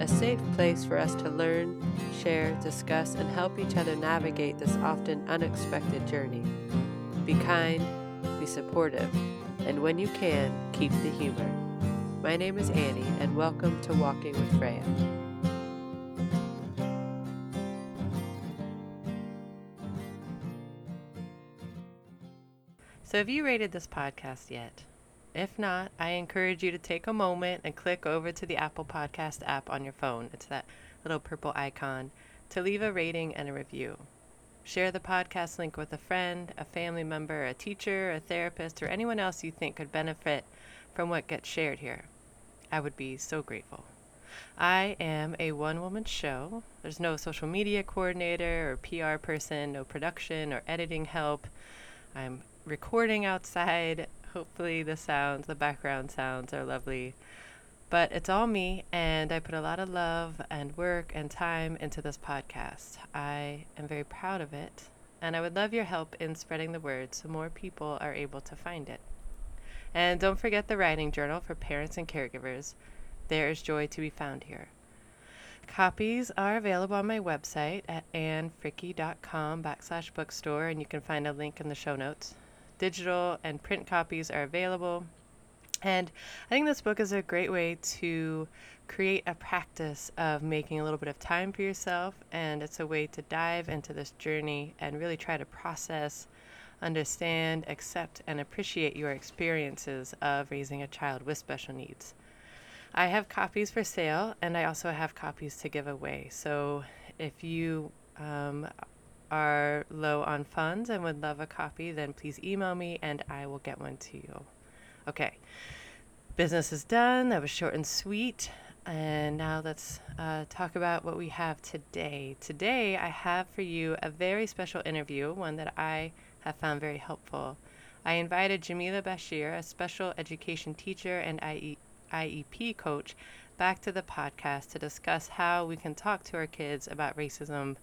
a safe place for us to learn, share, discuss, and help each other navigate this often unexpected journey. Be kind, be supportive, and when you can, keep the humor. My name is Annie, and welcome to Walking with Freya. So, have you rated this podcast yet? If not, I encourage you to take a moment and click over to the Apple Podcast app on your phone. It's that little purple icon to leave a rating and a review. Share the podcast link with a friend, a family member, a teacher, a therapist, or anyone else you think could benefit from what gets shared here. I would be so grateful. I am a one woman show. There's no social media coordinator or PR person, no production or editing help. I'm recording outside Hopefully, the sounds, the background sounds are lovely. But it's all me, and I put a lot of love and work and time into this podcast. I am very proud of it, and I would love your help in spreading the word so more people are able to find it. And don't forget the writing journal for parents and caregivers. There is joy to be found here. Copies are available on my website at annfricke.com backslash bookstore, and you can find a link in the show notes. Digital and print copies are available. And I think this book is a great way to create a practice of making a little bit of time for yourself. And it's a way to dive into this journey and really try to process, understand, accept, and appreciate your experiences of raising a child with special needs. I have copies for sale and I also have copies to give away. So if you um, are low on funds and would love a copy, then please email me and I will get one to you. Okay, business is done. That was short and sweet. And now let's uh, talk about what we have today. Today, I have for you a very special interview, one that I have found very helpful. I invited Jamila Bashir, a special education teacher and IE- IEP coach, back to the podcast to discuss how we can talk to our kids about racism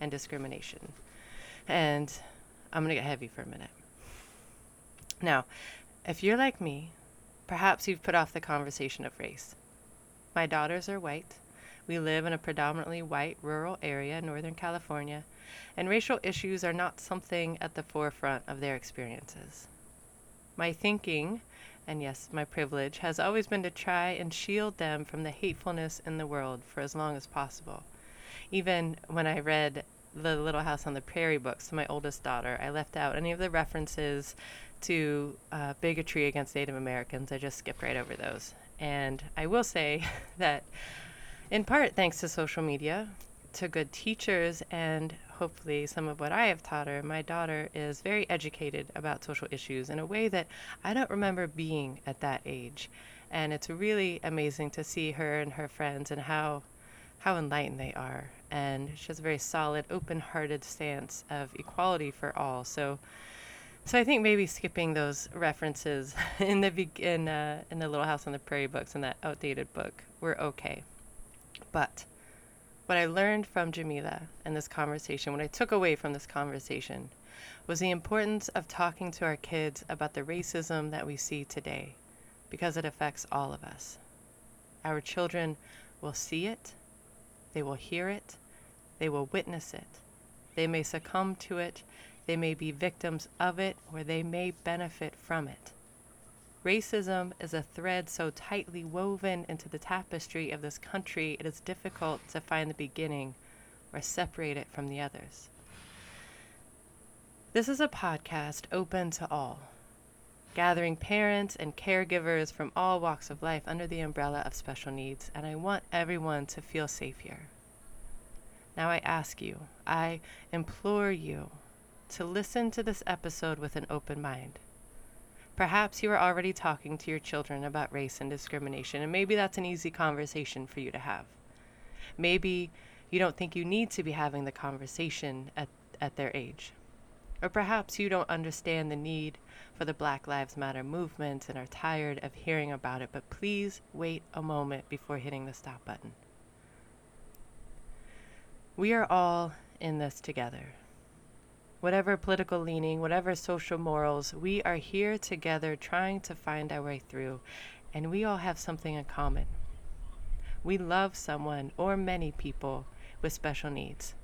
and discrimination. And I'm going to get heavy for a minute. Now, if you're like me, perhaps you've put off the conversation of race. My daughters are white. We live in a predominantly white rural area in Northern California, and racial issues are not something at the forefront of their experiences. My thinking, and yes, my privilege, has always been to try and shield them from the hatefulness in the world for as long as possible even when I read the Little House on the Prairie books to my oldest daughter, I left out any of the references to uh, bigotry against Native Americans. I just skipped right over those. And I will say that, in part, thanks to social media, to good teachers, and hopefully some of what I have taught her, my daughter is very educated about social issues in a way that I don't remember being at that age. And it's really amazing to see her and her friends and how how enlightened they are. And she has a very solid, open hearted stance of equality for all. So, so I think maybe skipping those references in the be- in, uh, in the Little House on the Prairie books and that outdated book were okay. But what I learned from Jamila in this conversation, what I took away from this conversation, was the importance of talking to our kids about the racism that we see today, because it affects all of us. Our children will see it, they will hear it. They will witness it. They may succumb to it. They may be victims of it, or they may benefit from it. Racism is a thread so tightly woven into the tapestry of this country, it is difficult to find the beginning or separate it from the others. This is a podcast open to all, gathering parents and caregivers from all walks of life under the umbrella of special needs, and I want everyone to feel safe here. Now I ask you, I implore you to listen to this episode with an open mind. Perhaps you are already talking to your children about race and discrimination, and maybe that's an easy conversation for you to have. Maybe you don't think you need to be having the conversation at, at their age. Or perhaps you don't understand the need for the Black Lives Matter movement and are tired of hearing about it, but please wait a moment before hitting the stop button. We are all in this together. Whatever political leaning, whatever social morals, we are here together trying to find our way through, and we all have something in common. We love someone or many people with special needs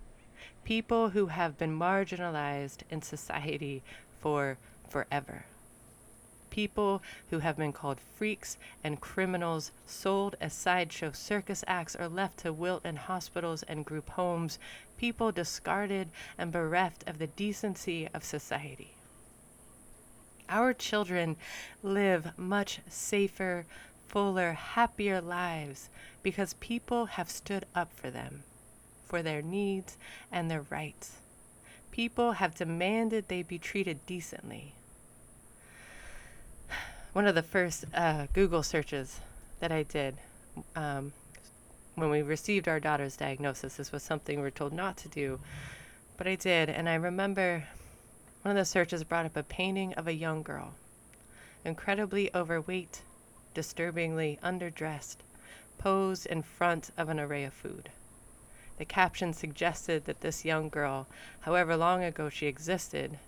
people who have been marginalized in society for forever. People who have been called freaks and criminals, sold as sideshow circus acts, or left to wilt in hospitals and group homes, people discarded and bereft of the decency of society. Our children live much safer, fuller, happier lives because people have stood up for them for their needs and their rights. People have demanded they be treated decently. One of the first uh, Google searches that I did um, when we received our daughter's diagnosis, this was something we were told not to do, but I did. And I remember one of the searches brought up a painting of a young girl, incredibly overweight, disturbingly underdressed, posed in front of an array of food. The caption suggested that this young girl, however long ago she existed,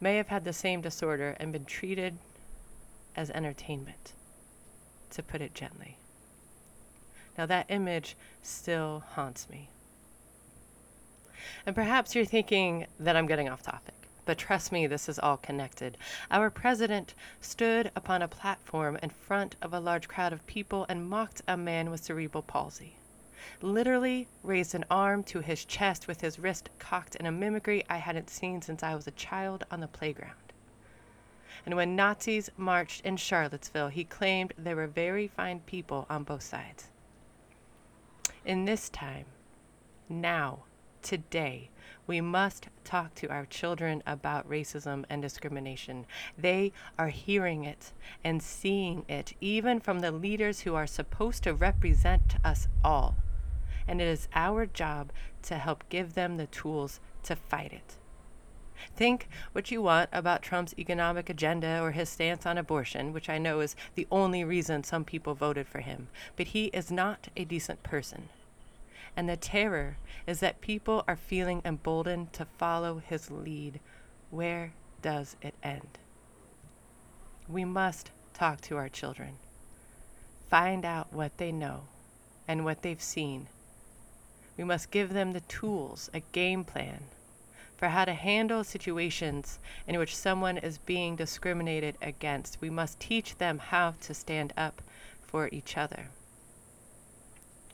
may have had the same disorder and been treated as entertainment, to put it gently. Now, that image still haunts me. And perhaps you're thinking that I'm getting off topic, but trust me, this is all connected. Our president stood upon a platform in front of a large crowd of people and mocked a man with cerebral palsy literally raised an arm to his chest with his wrist cocked in a mimicry I hadn't seen since I was a child on the playground. And when Nazis marched in Charlottesville, he claimed there were very fine people on both sides. In this time, now, today, we must talk to our children about racism and discrimination. They are hearing it and seeing it, even from the leaders who are supposed to represent us all and it is our job to help give them the tools to fight it. Think what you want about Trump's economic agenda or his stance on abortion, which I know is the only reason some people voted for him, but he is not a decent person. And the terror is that people are feeling emboldened to follow his lead. Where does it end? We must talk to our children, find out what they know and what they've seen we must give them the tools, a game plan for how to handle situations in which someone is being discriminated against. We must teach them how to stand up for each other.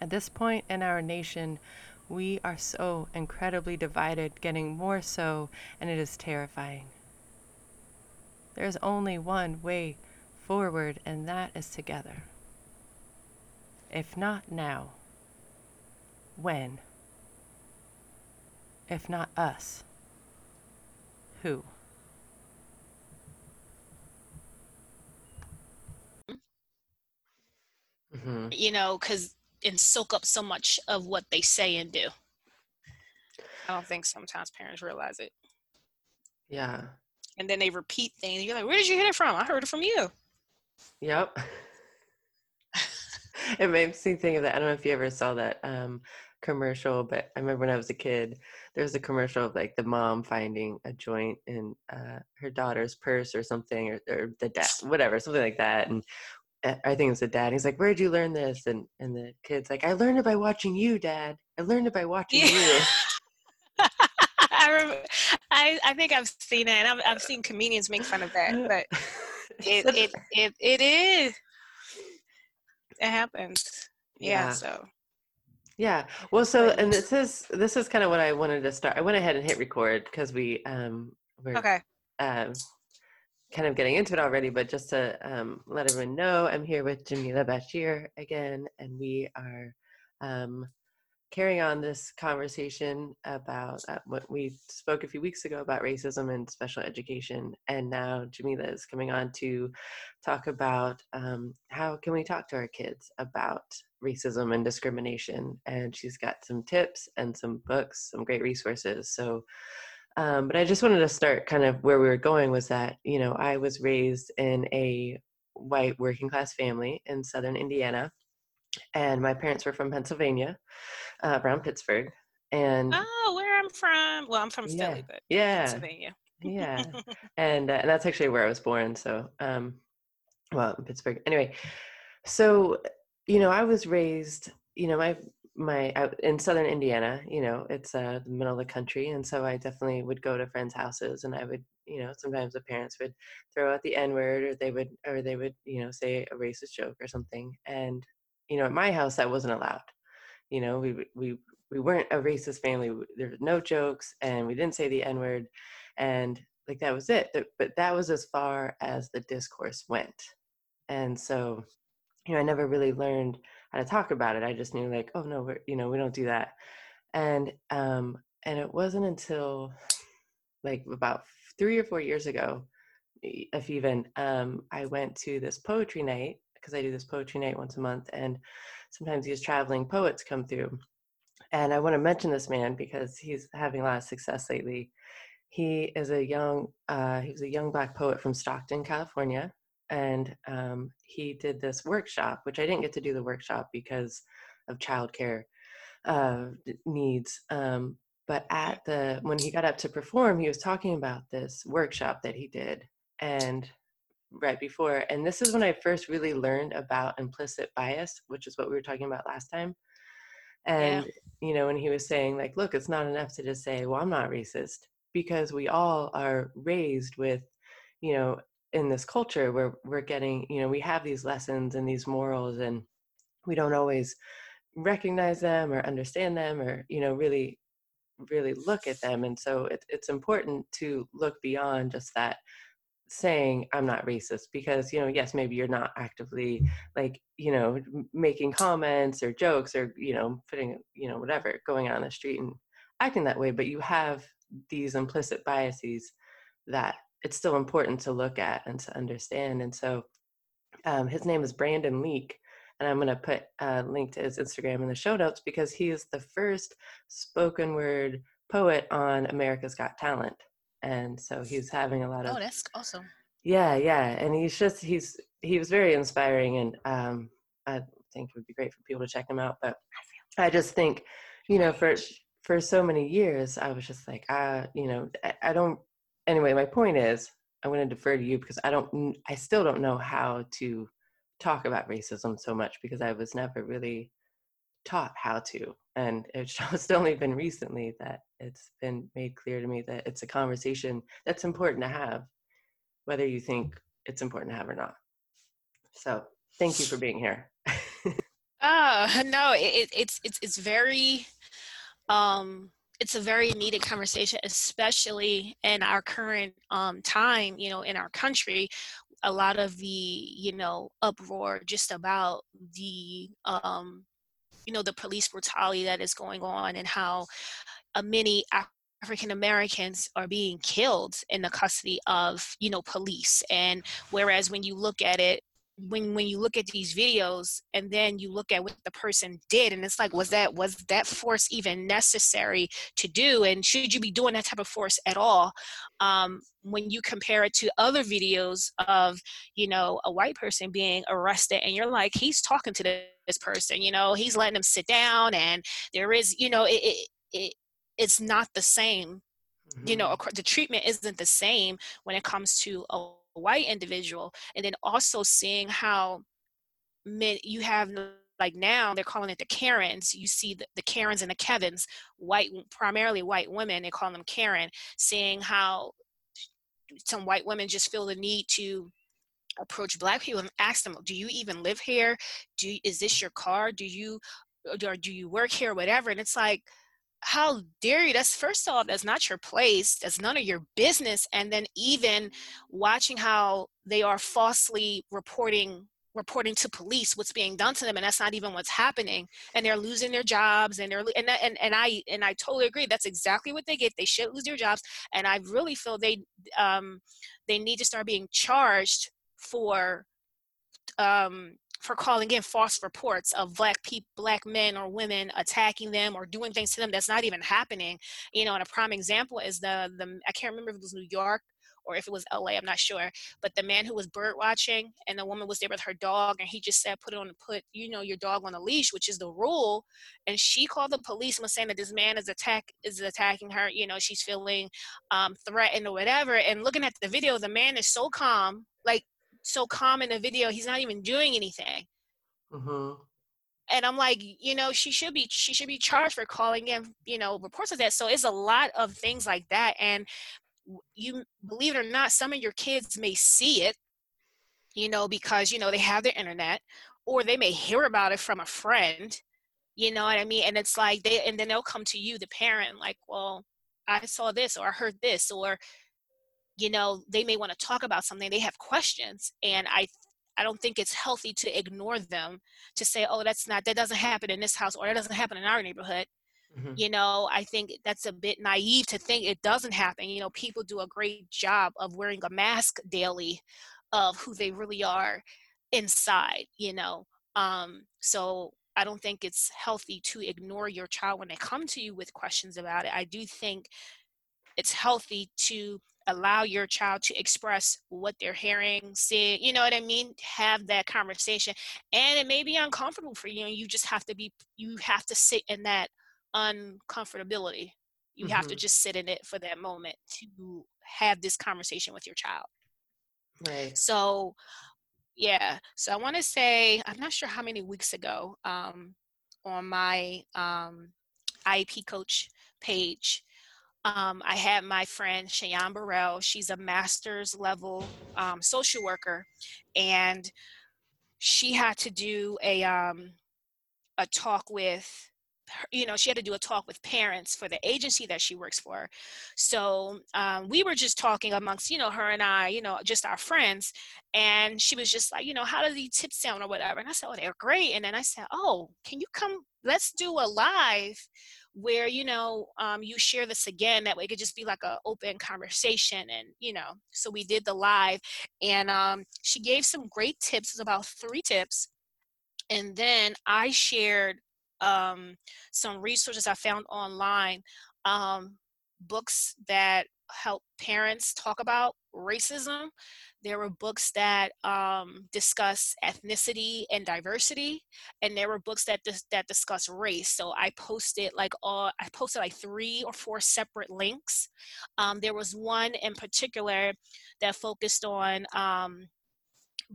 At this point in our nation, we are so incredibly divided, getting more so, and it is terrifying. There is only one way forward, and that is together. If not now, when? If not us, who? Mm-hmm. You know, because and soak up so much of what they say and do. I don't think sometimes parents realize it. Yeah. And then they repeat things. You're like, where did you hear it from? I heard it from you. Yep. it makes me think of that. I don't know if you ever saw that um, commercial, but I remember when I was a kid, there was a commercial of like the mom finding a joint in uh, her daughter's purse or something, or, or the dad, whatever, something like that. And uh, I think it was the dad. He's like, "Where'd you learn this?" And and the kid's like, "I learned it by watching you, Dad. I learned it by watching yeah. you." I, remember, I I think I've seen it, and I've I've seen comedians make fun of that, but it it, it it is. It happens. Yeah, yeah. So yeah. Well, so and this is this is kind of what I wanted to start. I went ahead and hit record because we um we're okay. Um, kind of getting into it already, but just to um, let everyone know, I'm here with Jamila Bashir again, and we are um, carrying on this conversation about uh, what we spoke a few weeks ago about racism and special education, and now Jamila is coming on to talk about um, how can we talk to our kids about racism and discrimination. And she's got some tips and some books, some great resources. So. Um, but I just wanted to start kind of where we were going was that, you know, I was raised in a white working class family in southern Indiana and my parents were from Pennsylvania, uh, around Pittsburgh. And oh, where I'm from? Well, I'm from yeah, Philly, but yeah, Pennsylvania. yeah, and uh, and that's actually where I was born. So, um, well, in Pittsburgh. Anyway, so you know, I was raised. You know, my my out in southern Indiana. You know, it's uh, the middle of the country, and so I definitely would go to friends' houses, and I would, you know, sometimes the parents would throw out the N word, or they would, or they would, you know, say a racist joke or something, and you know, at my house that wasn't allowed. You know, we we we weren't a racist family. There were no jokes, and we didn't say the N word, and like that was it. But that was as far as the discourse went, and so, you know, I never really learned how to talk about it. I just knew like, oh no, we're you know, we don't do that, and um, and it wasn't until like about three or four years ago, if even, um, I went to this poetry night because I do this poetry night once a month, and sometimes these traveling poets come through. And I want to mention this man because he's having a lot of success lately. He is a young, uh, he was a young black poet from Stockton, California, and um, he did this workshop, which I didn't get to do the workshop because of childcare uh, needs. Um, but at the when he got up to perform, he was talking about this workshop that he did, and right before. And this is when I first really learned about implicit bias, which is what we were talking about last time. And, yeah. you know, when he was saying, like, look, it's not enough to just say, well, I'm not racist, because we all are raised with, you know, in this culture where we're getting, you know, we have these lessons and these morals, and we don't always recognize them or understand them or, you know, really really look at them and so it, it's important to look beyond just that saying i'm not racist because you know yes maybe you're not actively like you know making comments or jokes or you know putting you know whatever going out on the street and acting that way but you have these implicit biases that it's still important to look at and to understand and so um, his name is brandon leake and i'm going to put a link to his instagram in the show notes because he is the first spoken word poet on america's got talent and so he's having a lot of oh that's awesome. Yeah yeah and he's just he's he was very inspiring and um i think it would be great for people to check him out but i just think you know for for so many years i was just like uh you know I, I don't anyway my point is I want to defer to you because i don't i still don't know how to talk about racism so much because i was never really taught how to and it's just only been recently that it's been made clear to me that it's a conversation that's important to have whether you think it's important to have or not. So thank you for being here. uh no it, it's it's it's very um it's a very needed conversation especially in our current um time you know in our country a lot of the you know uproar just about the um you know the police brutality that is going on and how uh, many African Americans are being killed in the custody of you know police. And whereas when you look at it when when you look at these videos and then you look at what the person did and it's like was that was that force even necessary to do? And should you be doing that type of force at all? Um, when you compare it to other videos of you know a white person being arrested and you're like he's talking to this person you know he's letting them sit down and there is you know it, it, it it's not the same. You know mm-hmm. the treatment isn't the same when it comes to a white individual and then also seeing how men you have like now they're calling it the karens. You see the, the karens and the kevins white primarily white women they call them karen seeing how some white women just feel the need to approach black people and ask them do you even live here? Do is this your car? Do you or do you work here? whatever and it's like how dare you? That's first off that's not your place that's none of your business and then even watching how they are falsely reporting reporting to police what's being done to them and that's not even what's happening and they're losing their jobs and they're and and, and i and i totally agree that's exactly what they get they should lose their jobs and i really feel they um they need to start being charged for um for calling in false reports of black people black men or women attacking them or doing things to them that's not even happening you know and a prime example is the the i can't remember if it was new york or if it was LA, I'm not sure. But the man who was bird watching and the woman was there with her dog and he just said, put it on, put, you know, your dog on a leash, which is the rule. And she called the police and was saying that this man is attack, is attacking her. You know, she's feeling um, threatened or whatever. And looking at the video, the man is so calm, like so calm in the video. He's not even doing anything. Mm-hmm and i'm like you know she should be she should be charged for calling in you know reports of that so it's a lot of things like that and you believe it or not some of your kids may see it you know because you know they have the internet or they may hear about it from a friend you know what i mean and it's like they and then they'll come to you the parent like well i saw this or i heard this or you know they may want to talk about something they have questions and i i don't think it's healthy to ignore them to say oh that's not that doesn't happen in this house or that doesn't happen in our neighborhood Mm-hmm. You know, I think that's a bit naive to think it doesn't happen. You know, people do a great job of wearing a mask daily of who they really are inside, you know. Um, so I don't think it's healthy to ignore your child when they come to you with questions about it. I do think it's healthy to allow your child to express what they're hearing, see, you know what I mean? Have that conversation. And it may be uncomfortable for you and you just have to be you have to sit in that uncomfortability. You mm-hmm. have to mm-hmm. just sit in it for that moment to have this conversation with your child. Right. So, yeah. So I want to say, I'm not sure how many weeks ago, um, on my um, IEP coach page, um, I had my friend Cheyenne Burrell. She's a master's level um, social worker, and she had to do a um, a talk with you know she had to do a talk with parents for the agency that she works for so um, we were just talking amongst you know her and i you know just our friends and she was just like you know how do these tips sound or whatever and i said oh they're great and then i said oh can you come let's do a live where you know um, you share this again that way it could just be like an open conversation and you know so we did the live and um, she gave some great tips about three tips and then i shared um, some resources I found online, um, books that help parents talk about racism. There were books that um, discuss ethnicity and diversity, and there were books that dis- that discuss race. So I posted like all I posted like three or four separate links. Um, there was one in particular that focused on um,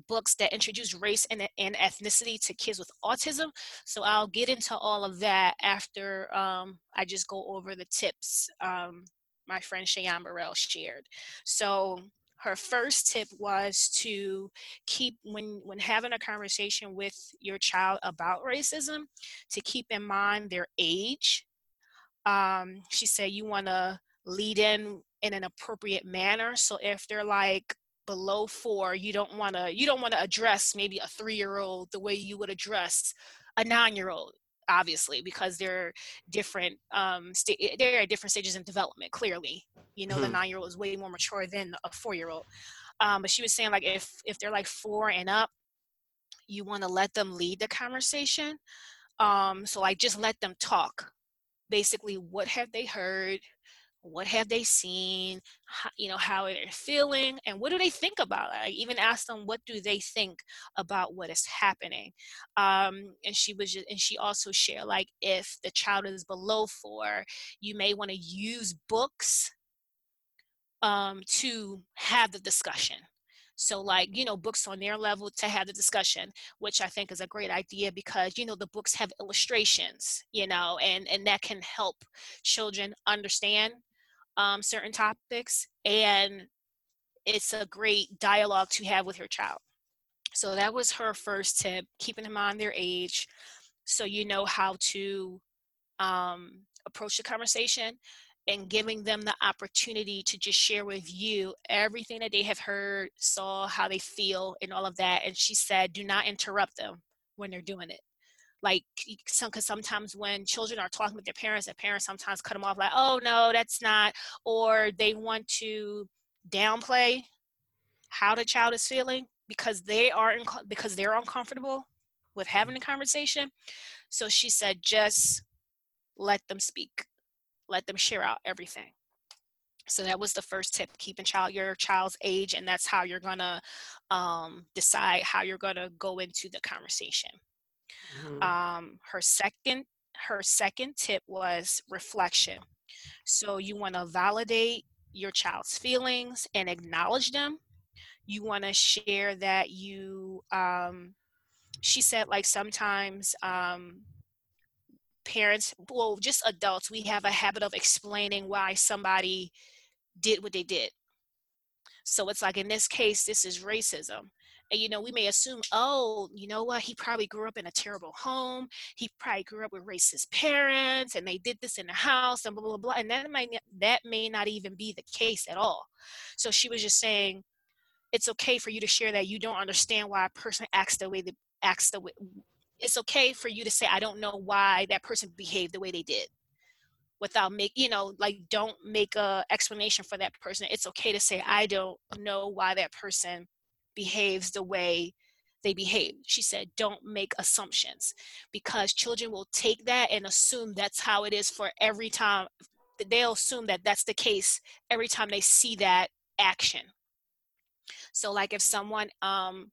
books that introduce race and, and ethnicity to kids with autism. So I'll get into all of that after um, I just go over the tips um, my friend Cheyenne Burrell shared. So her first tip was to keep when when having a conversation with your child about racism to keep in mind their age. Um, she said you want to lead in in an appropriate manner. So if they're like below four you don't want to you don't want to address maybe a three year old the way you would address a nine year old obviously because they're different um st- eh, they're at different stages in development clearly. You know hmm. the nine year old is way more mature than a four year old um but she was saying like if if they're like four and up you want to let them lead the conversation. Um so like just let them talk. Basically what have they heard what have they seen how, you know how they're feeling and what do they think about it i even asked them what do they think about what is happening? Um, and she was just, and she also shared like if the child is below four you may want to use books um, to have the discussion. So like you know books on their level to have the discussion which i think is a great idea because you know the books have illustrations you know and and that can help children understand um, certain topics, and it's a great dialogue to have with your child. So that was her first tip, keeping in mind their age, so you know how to um, approach the conversation. and giving them the opportunity to just share with you everything that they have heard, saw, how they feel, and all of that. And she said, do not interrupt them when they're doing it. Like, some, because sometimes when children are talking with their parents, their parents sometimes cut them off, like, oh, no, that's not, or they want to downplay how the child is feeling because they are in, because they're uncomfortable with having a conversation. So she said, just let them speak. Let them share out everything. So that was the first tip keeping child your child's age and that's how you're gonna um, decide how you're gonna go into the conversation mm-hmm. um, her second her second tip was reflection so you want to validate your child's feelings and acknowledge them you want to share that you um, she said like sometimes um, parents, well, just adults, we have a habit of explaining why somebody did what they did. So it's like in this case, this is racism. And you know, we may assume, oh, you know what, he probably grew up in a terrible home. He probably grew up with racist parents and they did this in the house and blah blah blah. And that might that may not even be the case at all. So she was just saying it's okay for you to share that you don't understand why a person acts the way they acts the way it's okay for you to say i don't know why that person behaved the way they did without make you know like don't make a explanation for that person it's okay to say i don't know why that person behaves the way they behave she said. Don't make assumptions because children will take that and assume that's how it is for every time they'll assume that that's the case every time they see that action. So like if someone um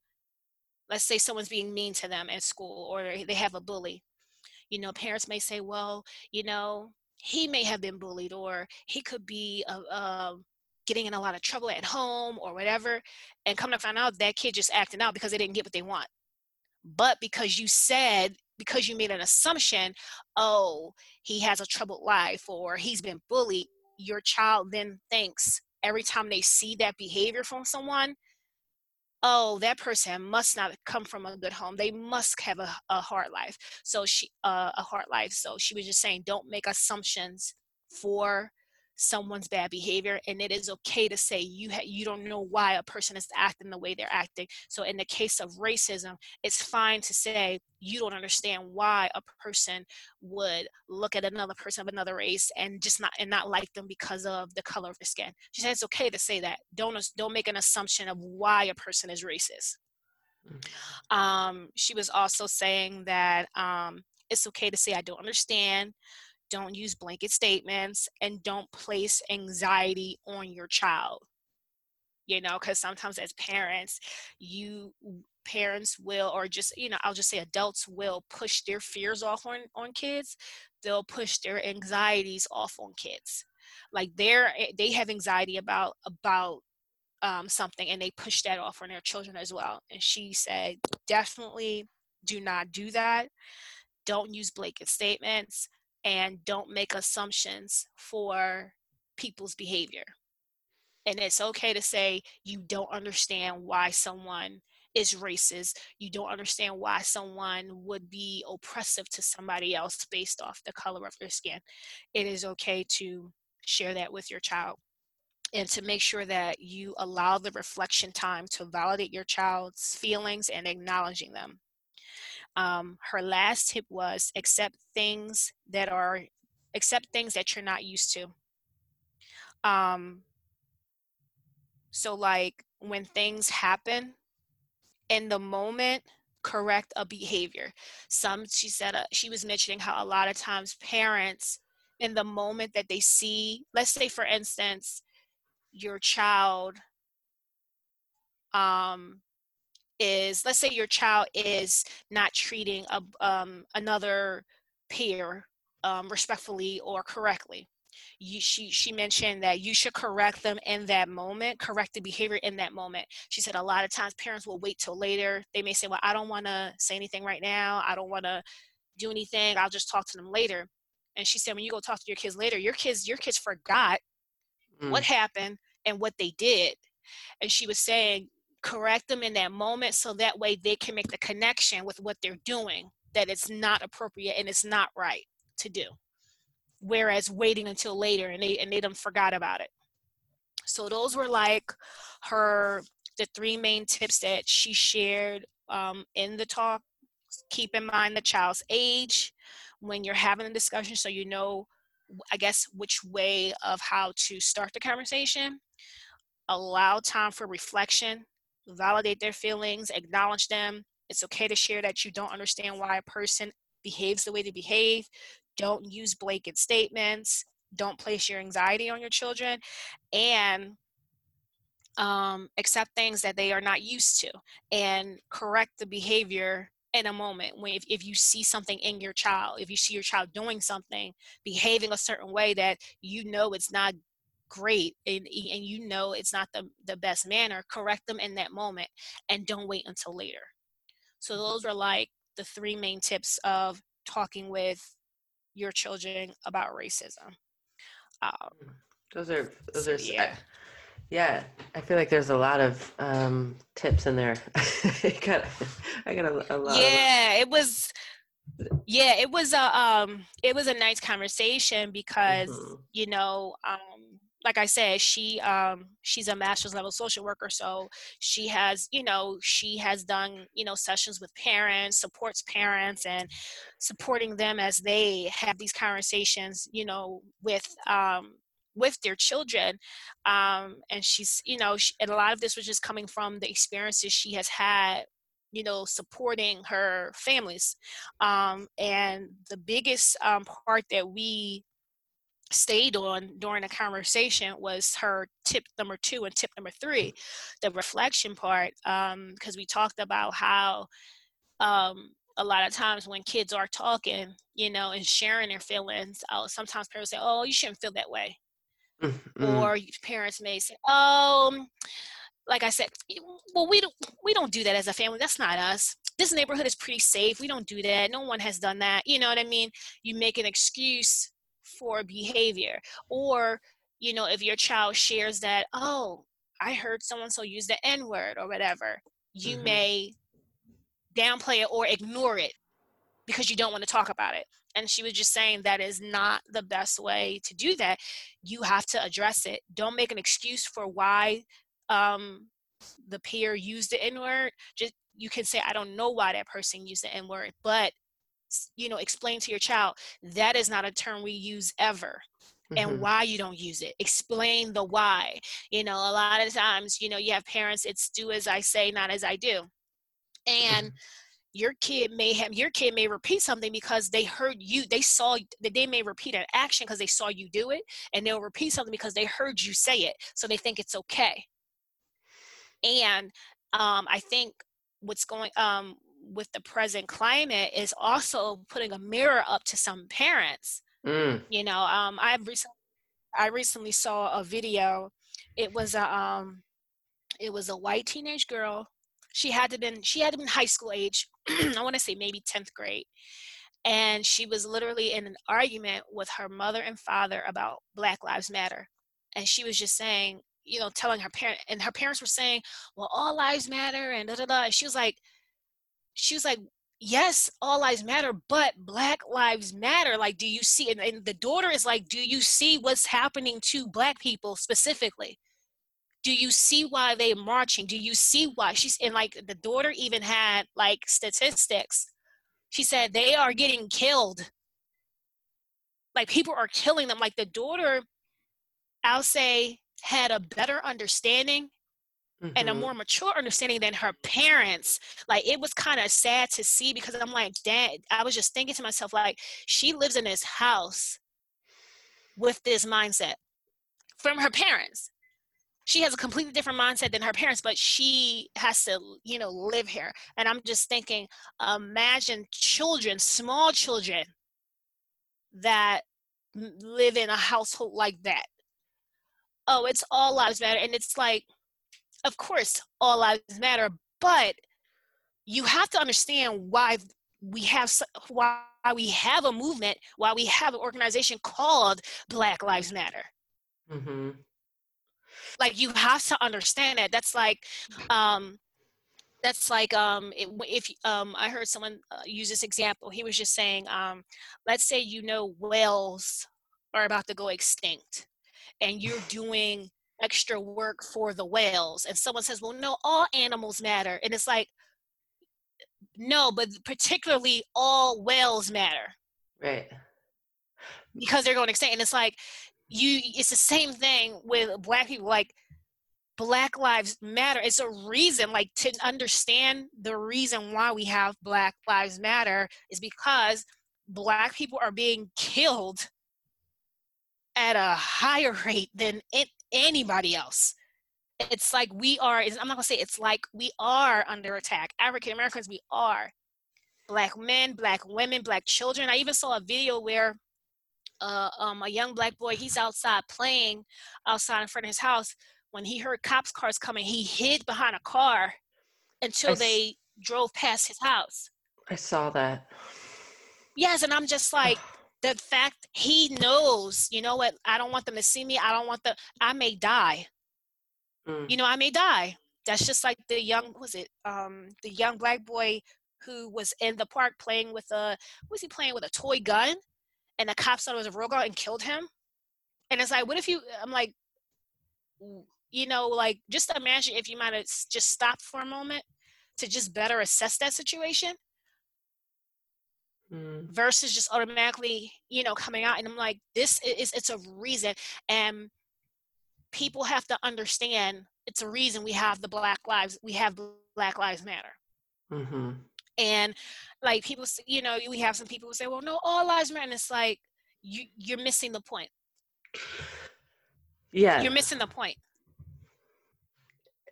let's say someone's being mean to them at school or they have a bully you know parents may say well you know he may have been bullied or he could be a, uh, getting in a lot of trouble at home or whatever and come to find out that kid just acting out because they didn't get what they want. But because you said because you made an assumption oh he has a troubled life or he's been bullied your child then thinks every time they see that behavior from someone oh that person must not come from a good home. They must have a, a hard life. So she uh, a hard life. So she was just saying don't make assumptions for someone's bad behavior and it is okay to say you ha- you don't know why a person is acting the way they're acting. So in the case of racism it's fine to say you don't understand why a person would look at another person of another race and just not and not like them because of the color of their skin. She said it's okay to say that. Don't don't make an assumption of why a person is racist. Mm-hmm. um, she was also saying that um, it's okay to say i don't understand don't use blanket statements and don't place anxiety on your child. You know because sometimes as parents you parents will or just you know i'll just say adults will push their fears off on on kids. They'll push their anxieties off on kids. Like they're eh, they have anxiety about about um, something and they push that off on their children as well. And she said definitely do not do that. Don't use blanket statements and don't make assumptions for people's behavior. And it's okay to say you don't understand why someone is racist. You don't understand why someone would be oppressive to somebody else based off the color of their skin. It is okay to share that with your child and to make sure that you allow the reflection time to validate your child's feelings and acknowledging them. Um, her last tip was accept things that are accept things that you're not used to. Um, so like when things happen in the moment, correct a behavior. Some she said uh, she was mentioning how a lot of times parents in the moment that they see, let's say for instance, your child um is let's say your child is not treating a, um, another peer um, respectfully or correctly. You, she she mentioned that you should correct them in that moment correct the behavior in that moment. She said a lot of times parents will wait till later. They may say well i don't want to say anything right now. I don't want to do anything. I'll just talk to them later. And she said when you go talk to your kids later your kids your kids forgot mm. what happened and what they did. And she was saying correct them in that moment so that way they can make the connection with what they're doing that it's not appropriate and it's not right to do. Whereas waiting until later and they and they them forgot about it. So those were like her the three main tips that she shared um, in the talk. Keep in mind the child's age when you're having a discussion so you know i guess which way of how to start the conversation. Allow time for reflection validate their feelings acknowledge them. It's okay to share that you don't understand why a person behaves the way they behave. Don't use blanket statements. Don't place your anxiety on your children. And um, accept things that they are not used to and correct the behavior in a moment. When if, if you see something in your child if you see your child doing something behaving a certain way that you know it's not great and, and you know it's not the, the best manner correct them in that moment and don't wait until later so mm-hmm. those are like the three main tips of talking with your children about racism um, those are those are yeah. Yeah, I feel like there's a lot of um, tips in there. I got, I got a, a lot. Yeah, it was. Yeah, it was a um, it was a nice conversation because mm-hmm. you know um, like I said, she um, she's a master's level social worker, so she has you know she has done you know sessions with parents, supports parents, and supporting them as they have these conversations, you know, with um, with their children. Um, and she's you know she, and a lot of this was just coming from the experiences she has had you know supporting her families. Um, and the biggest um, part that we stayed on during the conversation was her tip number two and tip number three the reflection part because um, we talked about how um, a lot of times when kids are talking, you know, and sharing their feelings, uh, sometimes parents say, "Oh, you shouldn't feel that way," Mm-hmm. Or parents may say, "Oh, like I said, well, we don't we don't do that as a family. That's not us. This neighborhood is pretty safe. We don't do that. No one has done that. You know what I mean? You make an excuse for behavior, or you know, if your child shares that, oh, I heard someone so use the N word or whatever, you mm-hmm. may downplay it or ignore it because you don't want to talk about it. And she was just saying that is not the best way to do that. You have to address it. Don't make an excuse for why um, the peer used the n-word. Just you can say i don't know why that person used the n-word but you know explain to your child that is not a term we use ever and mm-hmm. why you don't use it. Explain the why. You know a lot of times you know you have parents it's do as i say not as i do and mm-hmm. your kid may have your kid may repeat something because they heard you they saw that they may repeat an action because they saw you do it and they'll repeat something because they heard you say it so they think it's okay. And um, i think what's going um, with the present climate is also putting a mirror up to some parents. Mm. you know um, i recently i recently saw a video. It was a um, it was a white teenage girl. She had to been she had to been high school age i want to say maybe 10th grade. And she was literally in an argument with her mother and father about black lives matter. And she was just saying you know telling her parent and her parents were saying well all lives matter and da da da. And she was like she was like yes all lives matter but black lives matter. Like do you see and, and the daughter is like do you see what's happening to black people specifically? Do you see why they're marching? Do you see why? She's and like the daughter even had like statistics. She said they are getting killed. Like people are killing them. Like the daughter i'll say had a better understanding mm-hmm. and a mm-hmm. more mature understanding than her parents like it was kind of sad to see because i'm like dad i was just thinking to myself like she lives in this house with this mindset from her parents she has a completely different mindset than her parents but she has to you know live here and i'm just thinking imagine children small children that live in a household like that oh it's all lives matter and it's like of course all lives matter but you have to understand why we have why we have a movement why we have an organization called black lives matter. Mm-hmm. Like you have to understand that. That's like um that's like um if um i heard someone uh, use this example. He was just saying um let's say you know whales are about to go extinct and you're doing extra work for the whales and someone says well no all animals matter and it's like no but particularly all whales matter. Right. Because they're going extinct and it's like you it's the same thing with black people like black lives matter. It's a reason like to understand the reason why we have black lives matter is because black people are being killed at a higher rate than it, anybody else. It's like we are i'm not gonna say it's like we are under attack. African americans we are. Black men black women black children. I even saw a video where uh, um, a young black boy he's outside playing outside in front of his house. When he heard cops cars coming he hid behind a car until they drove past his house. I saw that. Yes and i'm just like the fact he knows you know what? I don't want them to see me. I don't want the i may die. Mm. you know i may die. That's just like the young was it? Um the young black boy who was in the park playing with a was he playing with? A toy gun? And the cops thought it was a real gun and killed him? And it's like what if you i'm like you know like just imagine if you might have just stopped for a moment to just better assess that situation mm. versus just automatically you know coming out and i'm like this is it's a reason and people have to understand it's a reason we have the black lives we have black lives matter. Mm-hmm. and like people you know we have some people who say well no all lives matter and it's like you you're missing the point. Yeah you're missing the point.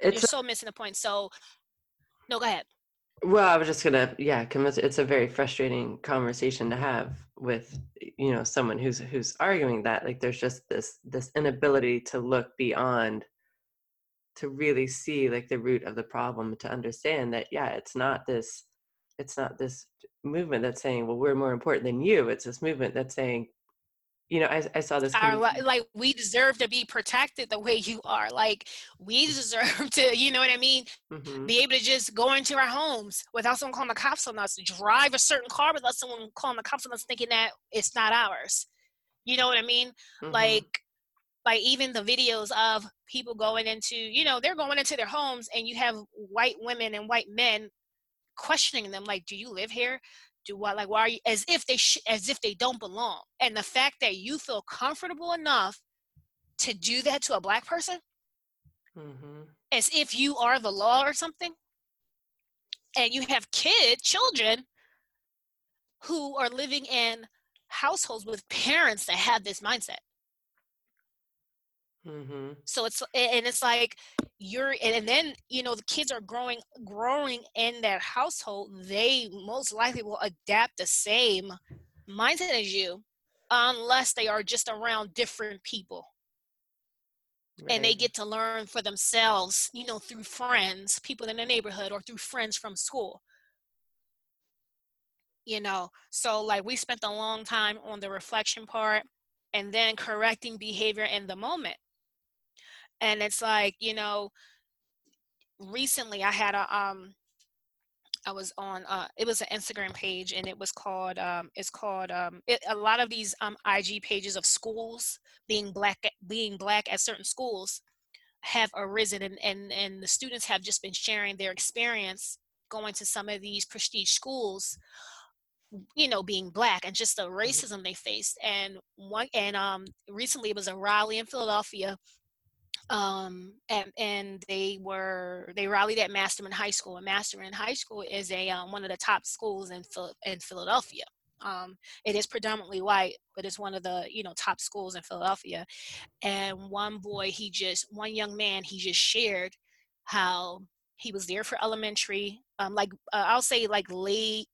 It's you're so missing the point so no go ahead well, I was just gonna, yeah, it's a very frustrating conversation to have with, you know, someone who's who's arguing that like there's just this this inability to look beyond, to really see like the root of the problem, to understand that yeah, it's not this, it's not this movement that's saying, well, we're more important than you. It's this movement that's saying, you know, I, I saw this. Our, like we deserve to be protected the way you are. Like we deserve to, you know what I mean? Mm-hmm. Be able to just go into our homes without someone calling the cops on us, drive a certain car without someone calling the cops on us, thinking that it's not ours. You know what I mean? Mm-hmm. Like, like even the videos of people going into, you know, they're going into their homes, and you have white women and white men questioning them, like, "Do you live here? Do what like why are you as if they sh- as if they don't belong and the fact that you feel comfortable enough to do that to a black person mm-hmm. as if you are the law or something and you have kid children who are living in households with parents that have this mindset Mm-hmm. So it's and it's like you're and then you know the kids are growing growing in that household. They most likely will adapt the same mindset as you, unless they are just around different people. Right. And they get to learn for themselves, you know, through friends, people in the neighborhood, or through friends from school you know so like we spent a long time on the reflection part and then correcting behavior in the moment and it's like you know recently i had a um i was on uh it was an instagram page and it was called um it's called um it, a lot of these um ig pages of schools being black being black at certain schools have arisen and and and the students have just been sharing their experience going to some of these prestige schools you know being black and just the mm-hmm. racism they faced and one and um recently it was a rally in philadelphia um, and, and they were they rallied at Masterman High School. And Masterman High School is a um, one of the top schools in in Philadelphia. Um, it is predominantly white, but it's one of the you know top schools in Philadelphia. And one boy, he just one young man, he just shared how he was there for elementary, um, like uh, I'll say like late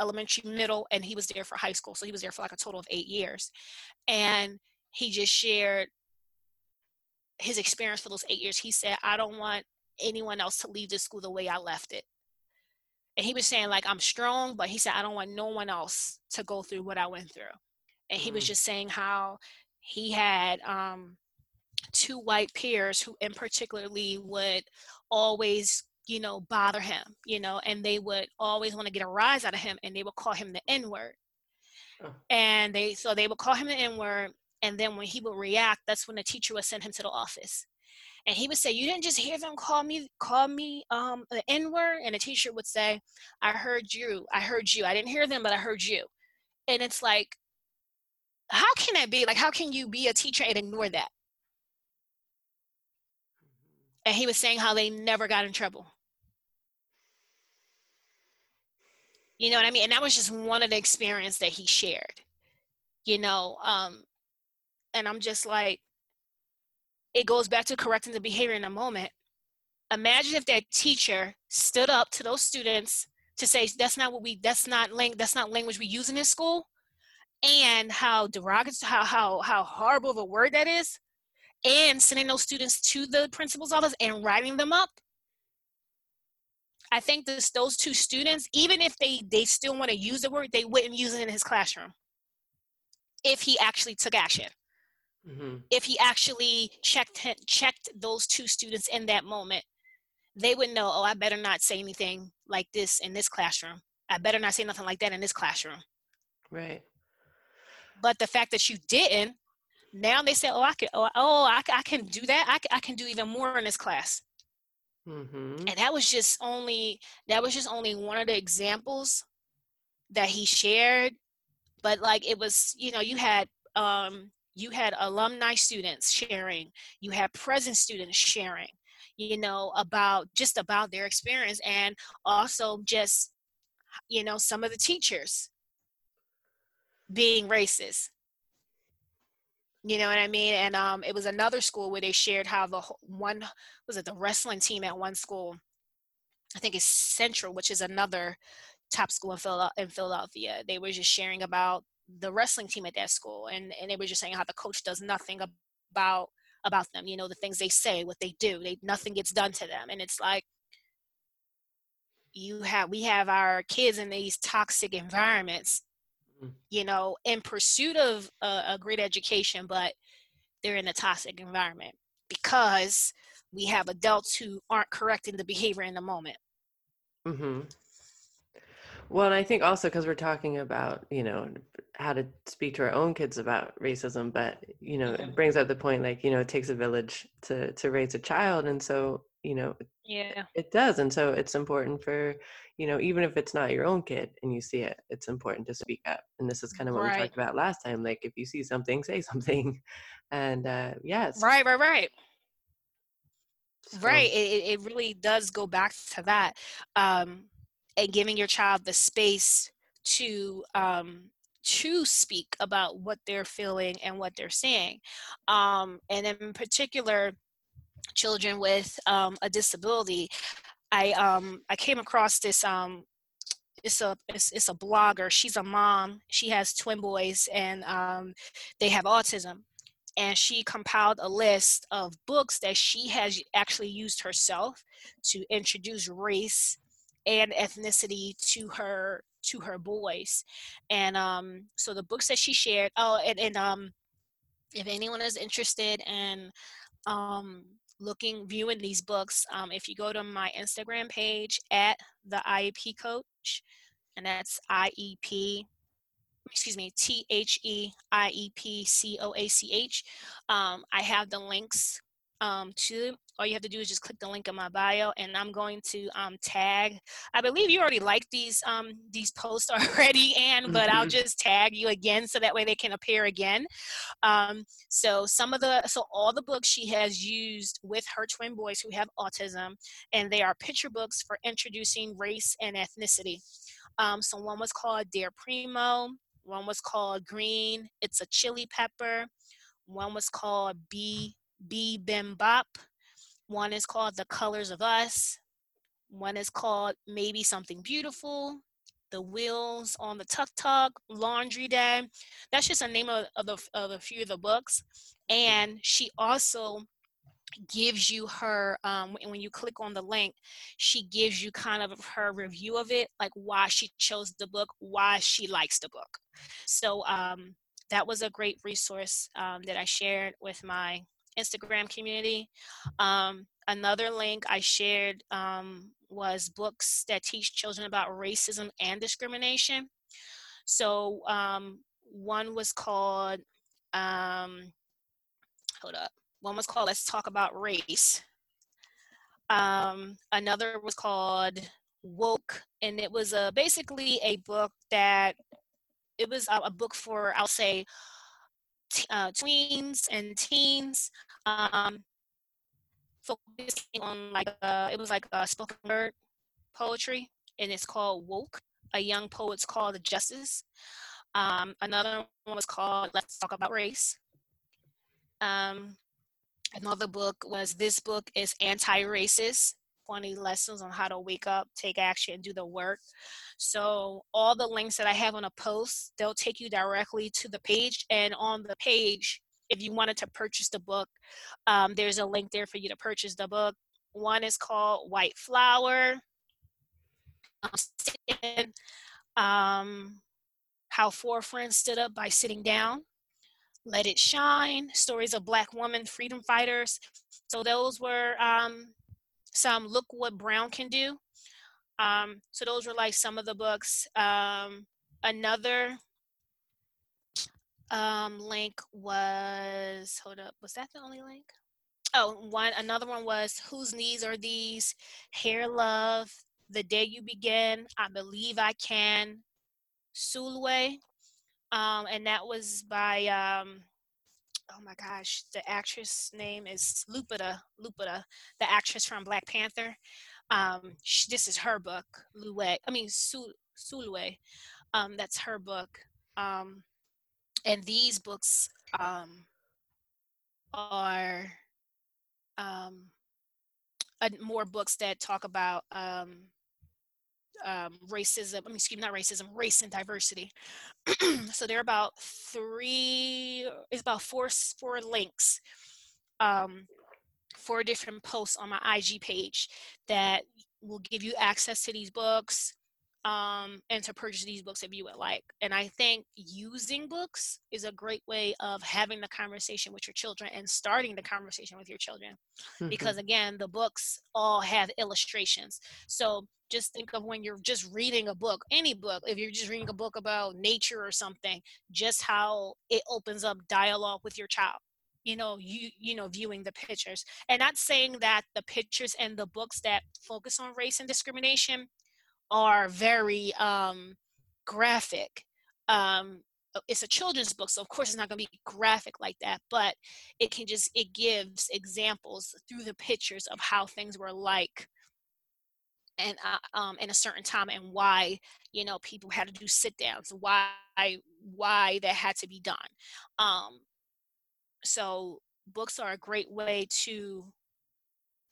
elementary, middle, and he was there for high school. So he was there for like a total of eight years, and he just shared his experience for those eight years, he said, I don't want anyone else to leave this school the way I left it. And he was saying, like, I'm strong, but he said, I don't want no one else to go through what I went through. And he mm. was just saying how he had um, two white peers who, in particularly, would always, you know, bother him, you know, and they would always want to get a rise out of him and they would call him the N word. Oh. And they, so they would call him the N word And then when he would react, that's when the teacher would send him to the office. And he would say, You didn't just hear them call me, call me um the N-word. And the teacher would say, I heard you. I heard you. I didn't hear them, but I heard you. And it's like, how can that be? Like, how can you be a teacher and ignore that? And he was saying how they never got in trouble. You know what I mean? And that was just one of the experience that he shared. You know, um, and I'm just like, it goes back to correcting the behavior in a moment. Imagine if that teacher stood up to those students to say, that's not what we, that's not lang- that's not language we use in this school. And how derogatory, how, how, how horrible of a word that is. And sending those students to the principal's office and writing them up. I think this, those two students, even if they, they still want to use the word, they wouldn't use it in his classroom if he actually took action. Mm-hmm. If he actually checked checked those two students in that moment, they would know. Oh, I better not say anything like this in this classroom. I better not say nothing like that in this classroom. Right. But the fact that you didn't, now they say, oh, I can, oh, oh I, I can do that. I, I can do even more in this class. Mm-hmm. And that was just only that was just only one of the examples that he shared. But like it was, you know, you had um you had alumni students sharing you had present students sharing you know about just about their experience and also just you know some of the teachers being racist. You know what i mean? And um it was another school where they shared how the one was it the wrestling team at one school? I think it's central which is another top school in philadelphia. They were just sharing about the wrestling team at that school and and they were just saying how the coach does nothing about about them you know the things they say what they do they nothing gets done to them and it's like you have we have our kids in these toxic environments mm. you know in pursuit of a, a great education but they're in a toxic environment because we have adults who aren't correcting the behavior in the moment mm-hmm. Well, and I think also because we're talking about, you know, how to speak to our own kids about racism, but you know, it brings up the point like, you know, it takes a village to to raise a child, and so you know, yeah, it does, and so it's important for, you know, even if it's not your own kid and you see it, it's important to speak up. And this is kind of what right. we talked about last time. Like, if you see something, say something, and uh, yes, right, right, right. So. Right. It, it really does go back to that. Um, and giving your child the space to um, to speak about what they're feeling and what they're seeing um, and in particular children with um, a disability i um, i came across this um, it's a it's, it's a blogger she's a mom she has twin boys and um, they have autism and she compiled a list of books that she has actually used herself to introduce race and ethnicity to her to her boys and um so the books that she shared oh and, and um if anyone is interested in um looking viewing these books um if you go to my instagram page at the iep coach and that's iep excuse me T H E I E P C O A C H. Um, I have the links um, to all you have to do is just click the link in my bio and i'm going to um, tag i believe you already like these um, these posts already and but i'll mm-hmm. just tag you again so that way they can appear again um, so some of the so all the books she has used with her twin boys who have autism and they are picture books for introducing race and ethnicity um, so one was called dear primo one was called green it's a chili pepper one was called b b bim bop one is called The Colors of Us. One is called Maybe Something Beautiful. The Wheels on the Tuk Tuk, Laundry Day. That's just a name of, of, the, of a few of the books. And she also gives you her um, when you click on the link she gives you kind of her review of it like why she chose the book why she likes the book so um, that was a great resource um, that i shared with my Instagram community. Um, another link I shared um, was books that teach children about racism and discrimination. So um, one was called Um, hold up. One was called Let's Talk About Race. Um, another was called Woke, and it was a, basically a book that it was a, a book for I'll say uh, tweens and teens, um, focusing on like uh, it was like a spoken word poetry, and it's called Woke. A young poet's called Justice. Um, another one was called Let's Talk About Race. Um, another book was This Book is Anti-Racist 20 lessons on how to wake up, take action, and do the work. So all the links that I have on a post, they'll take you directly to the page. And on the page, if you wanted to purchase the book, um, there's a link there for you to purchase the book. One is called White Flower. Um, how four friends stood up by sitting down. Let It Shine, stories of Black women freedom fighters. So those were um, some Look What Brown Can Do. Um, so those were like some of the books. Um, another um, link was, hold up, was that the only link? Oh, one, another one was Whose Knees Are These? Hair Love, The Day You Begin, I Believe I Can, Sulwe. Um, and that was by um, oh my gosh, the actress name is Lupita, Lupita, the actress from Black Panther. Um, she, this is her book, Lue. I mean, Su, Sulwe. Um, that's her book. Um, and these books um, are um, more books that talk about um, um, racism, I mean, excuse me, not racism, race and diversity. so there are about three, it's about four, four links, um, four different posts on my IG page that will give you access to these books um, and to purchase these books if you would like. And I think using books is a great way of having the conversation with your children and starting the conversation with your children. Mm-hmm. Because again, the books all have illustrations. So just think of when you're just reading a book, any book, if you're just reading a book about nature or something, just how it opens up dialogue with your child you know you you know viewing the pictures and not saying that the pictures and the books that focus on race and discrimination are very um graphic. Um it's a children's book so of course it's not going to be graphic like that but it can just it gives examples through the pictures of how things were like and uh, um, in a certain time and why you know people had to do sit downs why why that had to be done. Um, so books are a great way to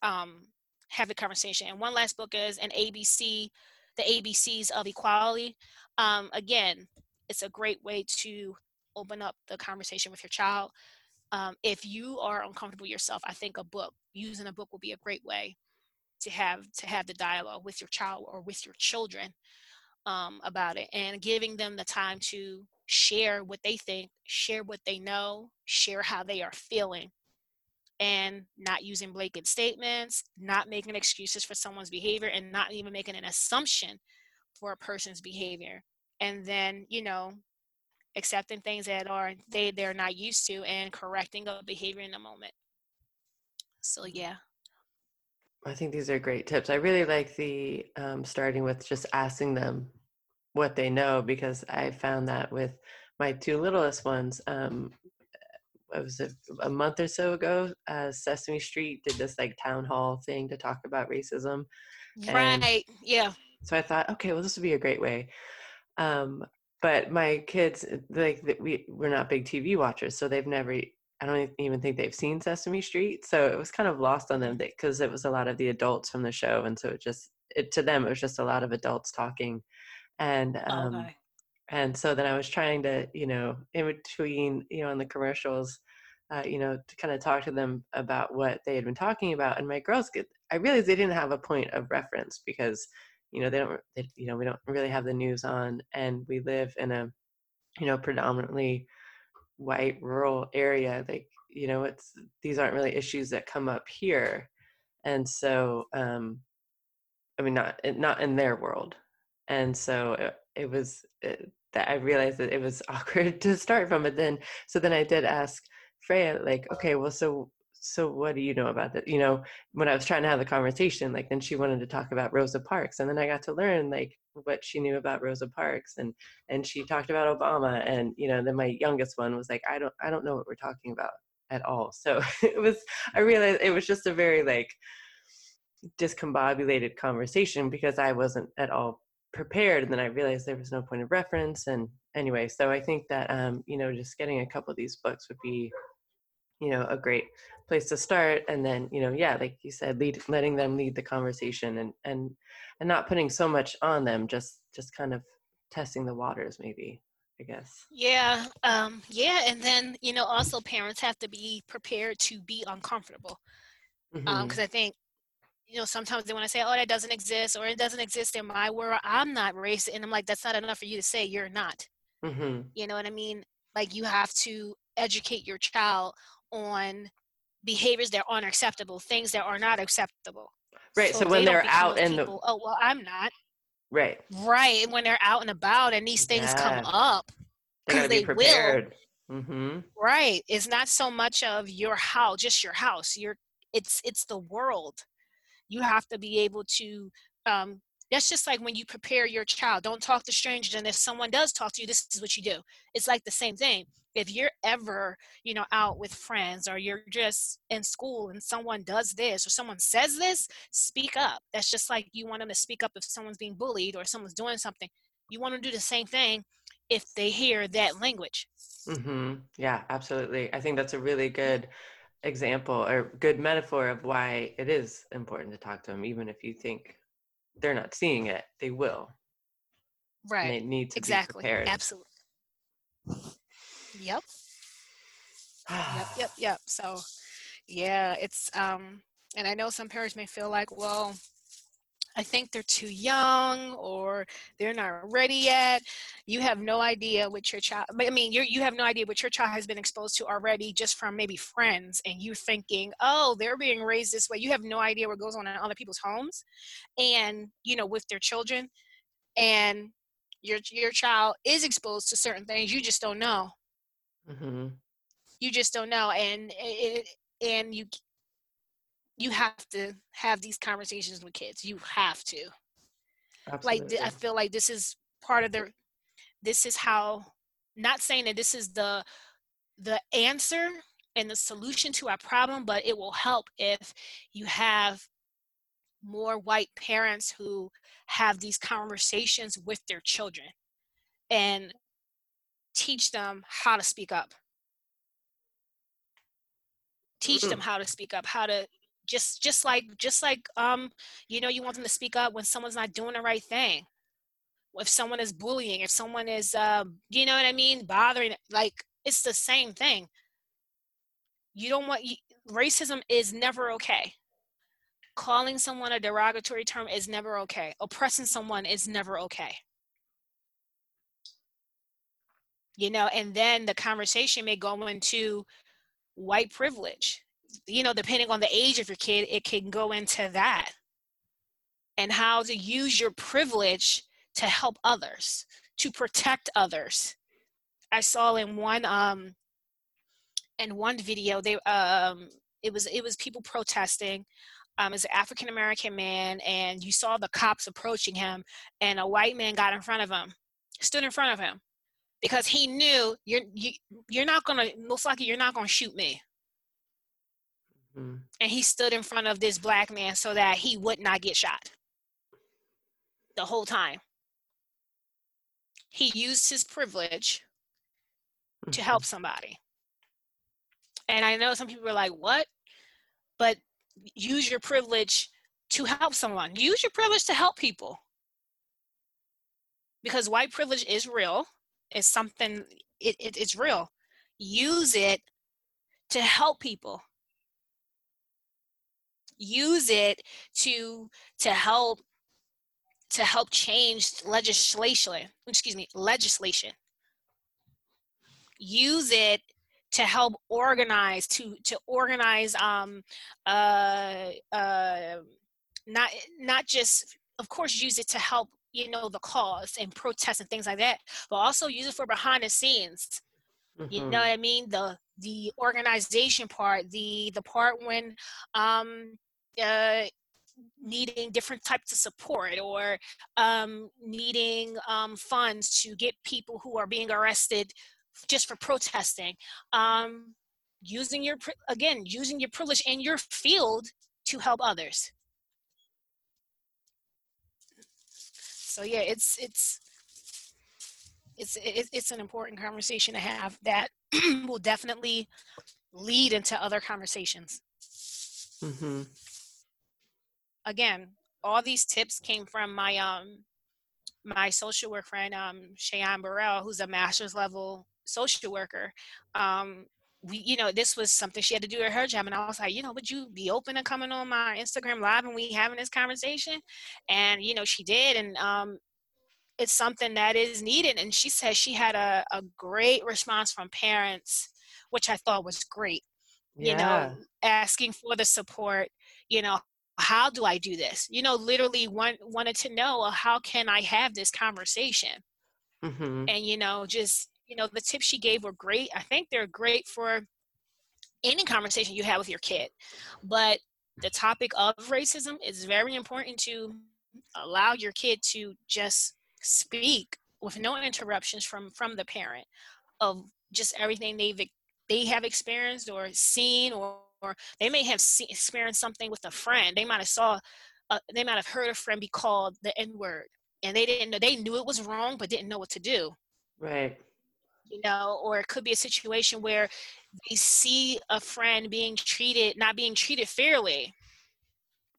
um, have a conversation. And one last book is an abc the abcs of equality um, again it's a great way to open up the conversation with your child. Um, if you are uncomfortable yourself i think a book using a book will be a great way to have to have the dialogue with your child or with your children um, about it and giving them the time to share what they think share what they know share how they are feeling and not using blanket statements not making excuses for someone's behavior and not even making an assumption for a person's behavior and then you know accepting things that are they they're not used to and correcting a behavior in the moment so yeah I think these are great tips. I really like the um, starting with just asking them what they know because I found that with my two littlest ones. Um, it was a, a month or so ago. Uh, Sesame Street did this like town hall thing to talk about racism. Right. Yeah. So I thought, okay, well, this would be a great way. Um, but my kids, like, we we're not big TV watchers, so they've never I don't even think they've seen Sesame Street, so it was kind of lost on them because it was a lot of the adults from the show, and so it just it to them it was just a lot of adults talking, and um, okay. And so then I was trying to you know in between you know in the commercials, uh, you know to kind of talk to them about what they had been talking about, and my girls get I realized they didn't have a point of reference because you know they don't they, you know we don't really have the news on, and we live in a you know predominantly white rural area like you know it's these aren't really issues that come up here and so um i mean not not in their world and so it, it was it, that I realized that it was awkward to start from. But then, so then I did ask Freya, like, okay, well, so so what do you know about that? You know, when I was trying to have the conversation, like then she wanted to talk about Rosa Parks, and then I got to learn like what she knew about Rosa Parks, and and she talked about Obama, and you know, then my youngest one was like, I don't I don't know what we're talking about at all. So it was I realized it was just a very like discombobulated conversation because I wasn't at all prepared and then i realized there was no point of reference and anyway so i think that um, you know just getting a couple of these books would be you know a great place to start and then you know yeah like you said lead letting them lead the conversation and and and not putting so much on them just just kind of testing the waters maybe i guess yeah um yeah and then you know also parents have to be prepared to be uncomfortable because um, mm-hmm. um, i think you know, sometimes they want to say, oh, that doesn't exist or it doesn't exist in my world. I'm not racist. And I'm like, that's not enough for you to say you're not. Mm-hmm. You know what I mean? Like, you have to educate your child on behaviors that aren't acceptable, things that are not acceptable. Right. So, so when they are out in the. Oh, well, I'm not. Right. Right. When they're out and about and these things yeah. come up, because they, they will. Mm-hmm. Right. It's not so much of your house, just your house. Your it's it's the world you have to be able to um, that's just like when you prepare your child don't talk to strangers and if someone does talk to you this is what you do. It's like the same thing. If you're ever you know out with friends or you're just in school and someone does this or someone says this speak up. That's just like you want them to speak up if someone's being bullied or someone's doing something. You want to do the same thing if they hear that language. Mm-hmm. yeah absolutely. I think that's a really good example or good metaphor of why it is important to talk to them, even if you think they're not seeing it, they will. Right. And they need to exactly. be prepared. Absolutely. Yep. yep. Yep. Yep. So, yeah, it's um, and I know some parents may feel like, well, I think they're too young or they're not ready yet. You have no idea what your child, I mean, you you have no idea what your child has been exposed to already just from maybe friends and you thinking, oh, they're being raised this way. You have no idea what goes on in other people's homes and, you know, with their children. And your your child is exposed to certain things you just don't know. Mm-hmm. You just don't know. And it, and you you have to have these conversations with kids. You have to. Absolutely. Like I feel like this is part of the this is how not saying that this is the the answer and the solution to our problem, but it will help if you have more white parents who have these conversations with their children and teach them how to speak up. Teach mm-hmm. them how to speak up, how to just just like just like um you know you want them to speak up when someone's not doing the right thing. If someone is bullying if someone is uh, you know what i mean bothering like it's the same thing. You don't want you, racism is never okay. Calling someone a derogatory term is never okay. Oppressing someone is never okay. You know and then the conversation may go into white privilege you know, depending on the age of your kid, it can go into that. And how to use your privilege to help others, to protect others. I saw in one um in one video they um it was it was people protesting um, as an African American man, and you saw the cops approaching him, and a white man got in front of him, stood in front of him, because he knew you're you, you're not gonna most likely you're not gonna shoot me. Mm-hmm. And he stood in front of this black man so that he would not get shot the whole time. He used his privilege mm-hmm. to help somebody. And I know some people are like, what? But use your privilege to help someone. Use your privilege to help people. Because white privilege is real. It's something, it, it, it's real. Use it to help people use it to to help to help change legislation excuse me legislation. Use it to help organize to to organize um uh uh not not just of course use it to help you know the cause and protests and things like that but also use it for behind the scenes. Mm-hmm. you know what i mean? The the organization part the the part when um uh needing different types of support or um, needing um, funds to get people who are being arrested just for protesting um, using your again using your privilege in your field to help others so yeah it's it's it's it's an important conversation to have that will definitely lead into other conversations mm-hmm. Again all these tips came from my um my social work friend um Cheyenne Burrell who's a master's level social worker um we, you know, this was something she had to do at her job. And I was like, you know, would you be open to coming on my Instagram live and we having this conversation? And, you know, she did. And um, it's something that is needed. And she said she had a, a great response from parents, which I thought was great. Yeah. You know, asking for the support, you know, how do I do this? You know, literally want, wanted to know, well, how can I have this conversation? Mm-hmm. And, you know, just you know the tips she gave were great i think they're great for any conversation you have with your kid but the topic of racism is very important to allow your kid to just speak with no interruptions from from the parent of just everything they've they have experienced or seen or, or they may have see, experienced something with a friend they might have saw uh, they might have heard a friend be called the n word and they didn't know they knew it was wrong but didn't know what to do right you know, or it could be a situation where they see a friend being treated, not being treated fairly,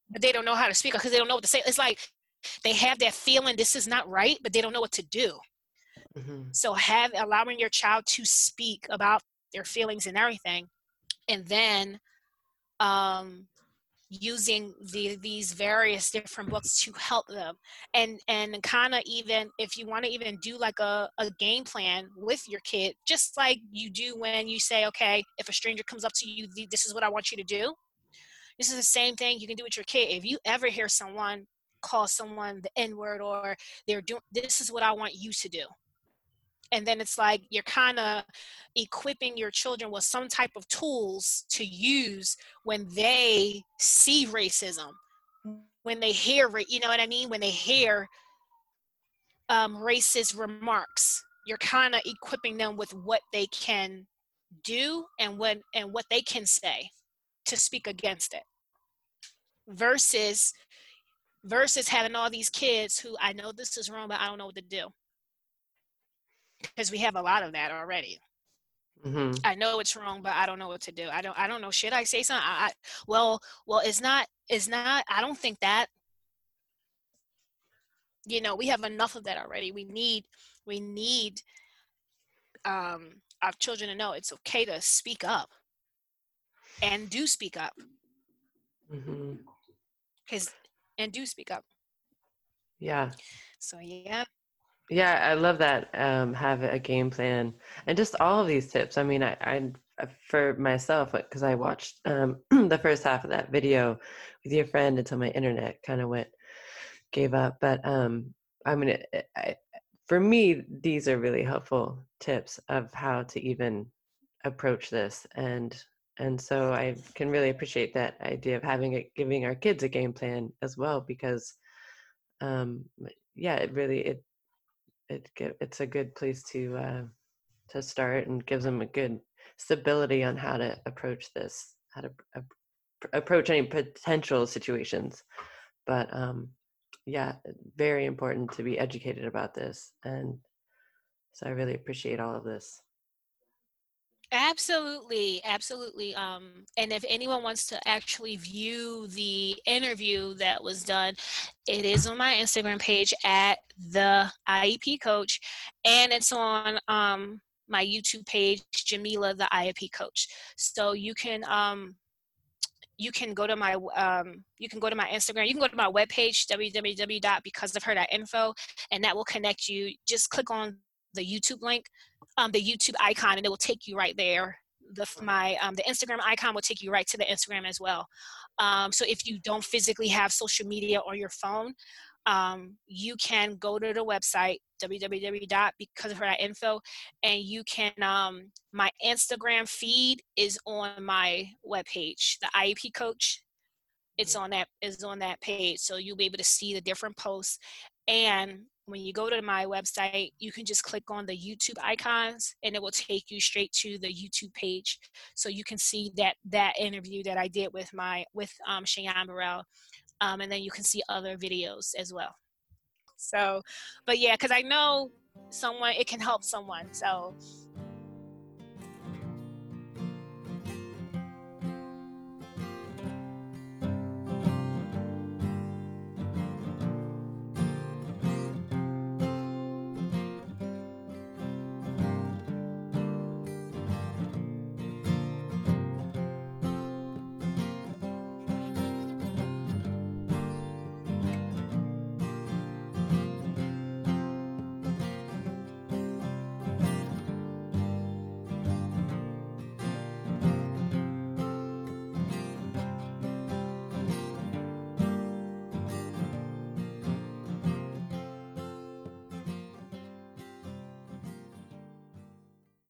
but they don't know how to speak because they don't know what to say. It's like they have that feeling this is not right, but they don't know what to do. Mm-hmm. So have allowing your child to speak about their feelings and everything, and then um, using the, these various different books to help them. And and kind of even if you want to even do like a, a game plan with your kid just like you do when you say okay if a stranger comes up to you this is what i want you to do. This is the same thing you can do with your kid. If you ever hear someone call someone the n word or they're doing this is what i want you to do and then it's like you're kind of equipping your children with some type of tools to use when they see racism when they hear you know what i mean? When they hear um, racist remarks you're kind of equipping them with what they can do and what and what they can say to speak against it versus versus having all these kids who i know this is wrong but i don't know what to do because we have a lot of that already. Mm-hmm. I know it's wrong, but I don't know what to do. I don't. I don't know. Should I say something? I, I, well, well, it's not. It's not. I don't think that. You know, we have enough of that already. We need. We need. Um, our children to know it's okay to speak up, and do speak up. Because, mm-hmm. and do speak up. Yeah. So yeah, yeah, I love that. Um, have a game plan and just all of these tips. I mean, I, I for myself because I watched um, the first half of that video with your friend until my internet kind of went gave up. But um, I mean, it, I, for me, these are really helpful tips of how to even approach this and and so I can really appreciate that idea of having it, giving our kids a game plan as well because um, yeah, it really it it it's a good place to uh, to start and gives them a good stability on how to approach this, how to uh, approach any potential situations. But um, yeah, very important to be educated about this, and so I really appreciate all of this. Absolutely, absolutely. Um, and if anyone wants to actually view the interview that was done, it is on my Instagram page at the IEP coach, and it's on um, my YouTube page, Jamila the IEP coach. So you can um, you can go to my um, you can go to my Instagram. You can go to my webpage www.becauseofher.info, and that will connect you. Just click on the YouTube link um, the YouTube icon, and it will take you right there. The my um, the Instagram icon will take you right to the Instagram as well. Um, so if you don't physically have social media on your phone, um, you can go to the website www.becauseofher.info and you can um, my instagram feed is on my webpage the iep coach it's on that is on that page so you'll be able to see the different posts and when you go to my website you can just click on the youtube icons and it will take you straight to the youtube page. So you can see that that interview that i did with my with um, cheyenne burrell um, and then you can see other videos as well. So but yeah because i know someone it can help someone. So